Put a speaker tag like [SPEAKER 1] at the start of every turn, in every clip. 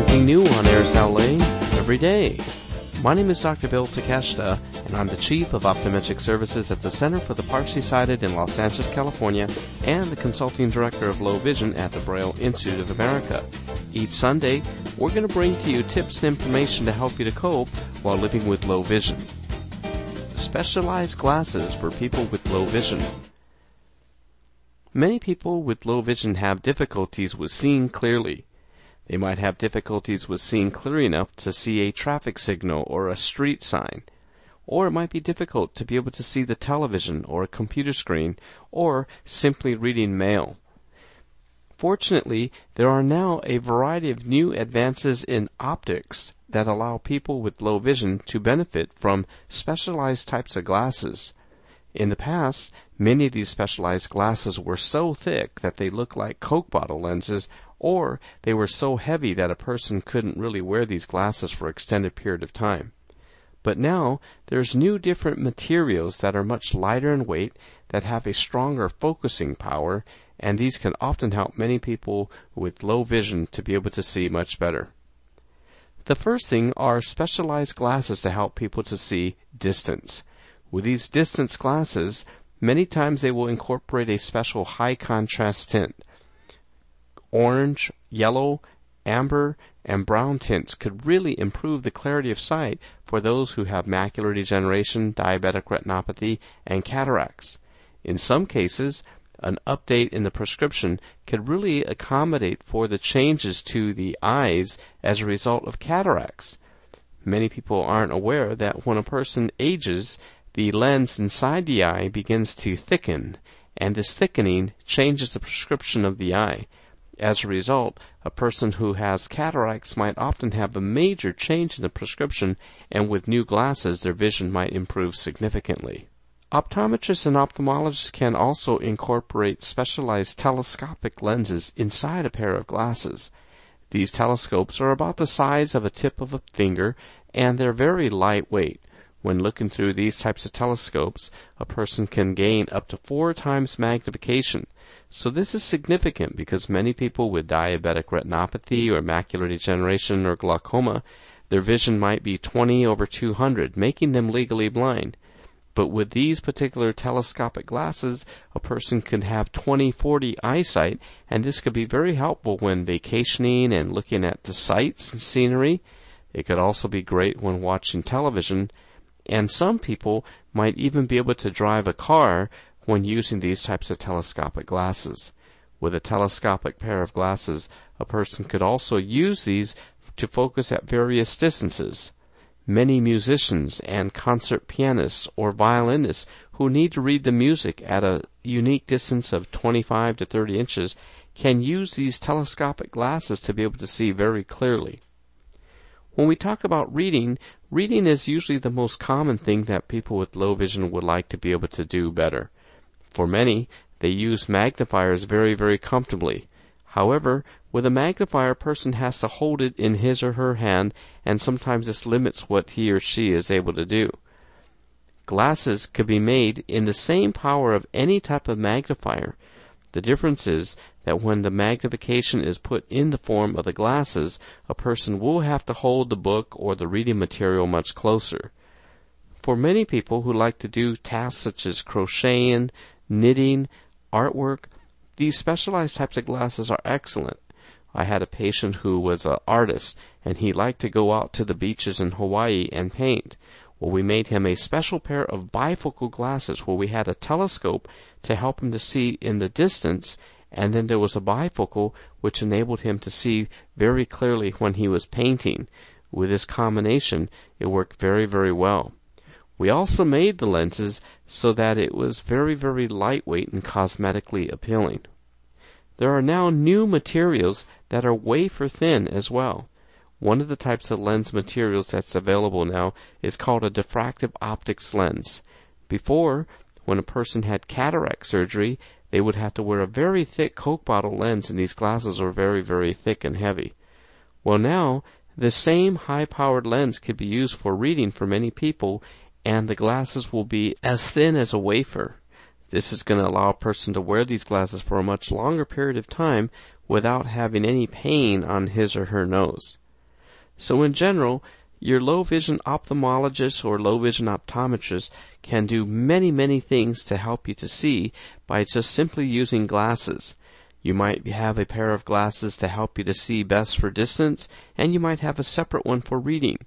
[SPEAKER 1] something new on Airs LA every day. My name is Dr. Bill Takeshita, and I'm the Chief of Optometric Services at the Center for the Partially Sighted in Los Angeles, California, and the Consulting Director of Low Vision at the Braille Institute of America. Each Sunday, we're going to bring to you tips and information to help you to cope while living with low vision. Specialized glasses for people with low vision. Many people with low vision have difficulties with seeing clearly. They might have difficulties with seeing clearly enough to see a traffic signal or a street sign. Or it might be difficult to be able to see the television or a computer screen or simply reading mail. Fortunately, there are now a variety of new advances in optics that allow people with low vision to benefit from specialized types of glasses. In the past, many of these specialized glasses were so thick that they looked like Coke bottle lenses or they were so heavy that a person couldn't really wear these glasses for an extended period of time. But now there's new different materials that are much lighter in weight that have a stronger focusing power and these can often help many people with low vision to be able to see much better. The first thing are specialized glasses to help people to see distance. With these distance glasses, many times they will incorporate a special high contrast tint orange, yellow, amber, and brown tints could really improve the clarity of sight for those who have macular degeneration, diabetic retinopathy, and cataracts. In some cases, an update in the prescription could really accommodate for the changes to the eyes as a result of cataracts. Many people aren't aware that when a person ages, the lens inside the eye begins to thicken, and this thickening changes the prescription of the eye. As a result, a person who has cataracts might often have a major change in the prescription, and with new glasses, their vision might improve significantly. Optometrists and ophthalmologists can also incorporate specialized telescopic lenses inside a pair of glasses. These telescopes are about the size of a tip of a finger and they're very lightweight. When looking through these types of telescopes, a person can gain up to four times magnification. So this is significant because many people with diabetic retinopathy or macular degeneration or glaucoma, their vision might be 20 over 200, making them legally blind. But with these particular telescopic glasses, a person can have 20/40 eyesight, and this could be very helpful when vacationing and looking at the sights and scenery. It could also be great when watching television, and some people might even be able to drive a car when using these types of telescopic glasses. With a telescopic pair of glasses, a person could also use these to focus at various distances. Many musicians and concert pianists or violinists who need to read the music at a unique distance of 25 to 30 inches can use these telescopic glasses to be able to see very clearly. When we talk about reading, reading is usually the most common thing that people with low vision would like to be able to do better. For many, they use magnifiers very, very comfortably. However, with a magnifier, a person has to hold it in his or her hand, and sometimes this limits what he or she is able to do. Glasses could be made in the same power of any type of magnifier. The difference is that when the magnification is put in the form of the glasses, a person will have to hold the book or the reading material much closer. For many people who like to do tasks such as crocheting, knitting, artwork. These specialized types of glasses are excellent. I had a patient who was an artist and he liked to go out to the beaches in Hawaii and paint. Well, we made him a special pair of bifocal glasses where we had a telescope to help him to see in the distance and then there was a bifocal which enabled him to see very clearly when he was painting. With this combination, it worked very, very well. We also made the lenses so that it was very, very lightweight and cosmetically appealing. There are now new materials that are wafer thin as well. One of the types of lens materials that's available now is called a diffractive optics lens. Before, when a person had cataract surgery, they would have to wear a very thick Coke bottle lens and these glasses are very, very thick and heavy. Well now, the same high powered lens could be used for reading for many people and the glasses will be as thin as a wafer. This is going to allow a person to wear these glasses for a much longer period of time without having any pain on his or her nose. So in general, your low vision ophthalmologist or low vision optometrist can do many, many things to help you to see by just simply using glasses. You might have a pair of glasses to help you to see best for distance, and you might have a separate one for reading.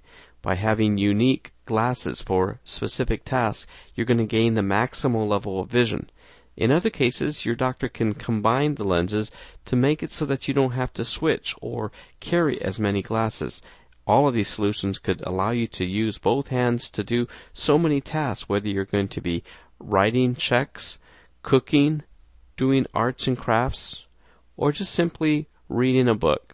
[SPEAKER 1] By having unique glasses for specific tasks, you're going to gain the maximal level of vision. In other cases, your doctor can combine the lenses to make it so that you don't have to switch or carry as many glasses. All of these solutions could allow you to use both hands to do so many tasks, whether you're going to be writing checks, cooking, doing arts and crafts, or just simply reading a book.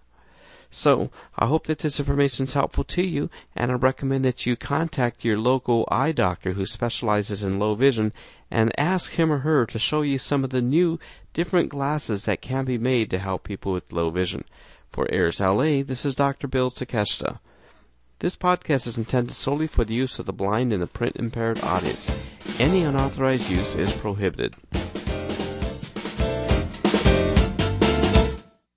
[SPEAKER 1] So, I hope that this information is helpful to you, and I recommend that you contact your local eye doctor who specializes in low vision and ask him or her to show you some of the new different glasses that can be made to help people with low vision. For Airs LA, this is Dr. Bill Takeshita. This podcast is intended solely for the use of the blind and the print impaired audience. Any unauthorized use is prohibited.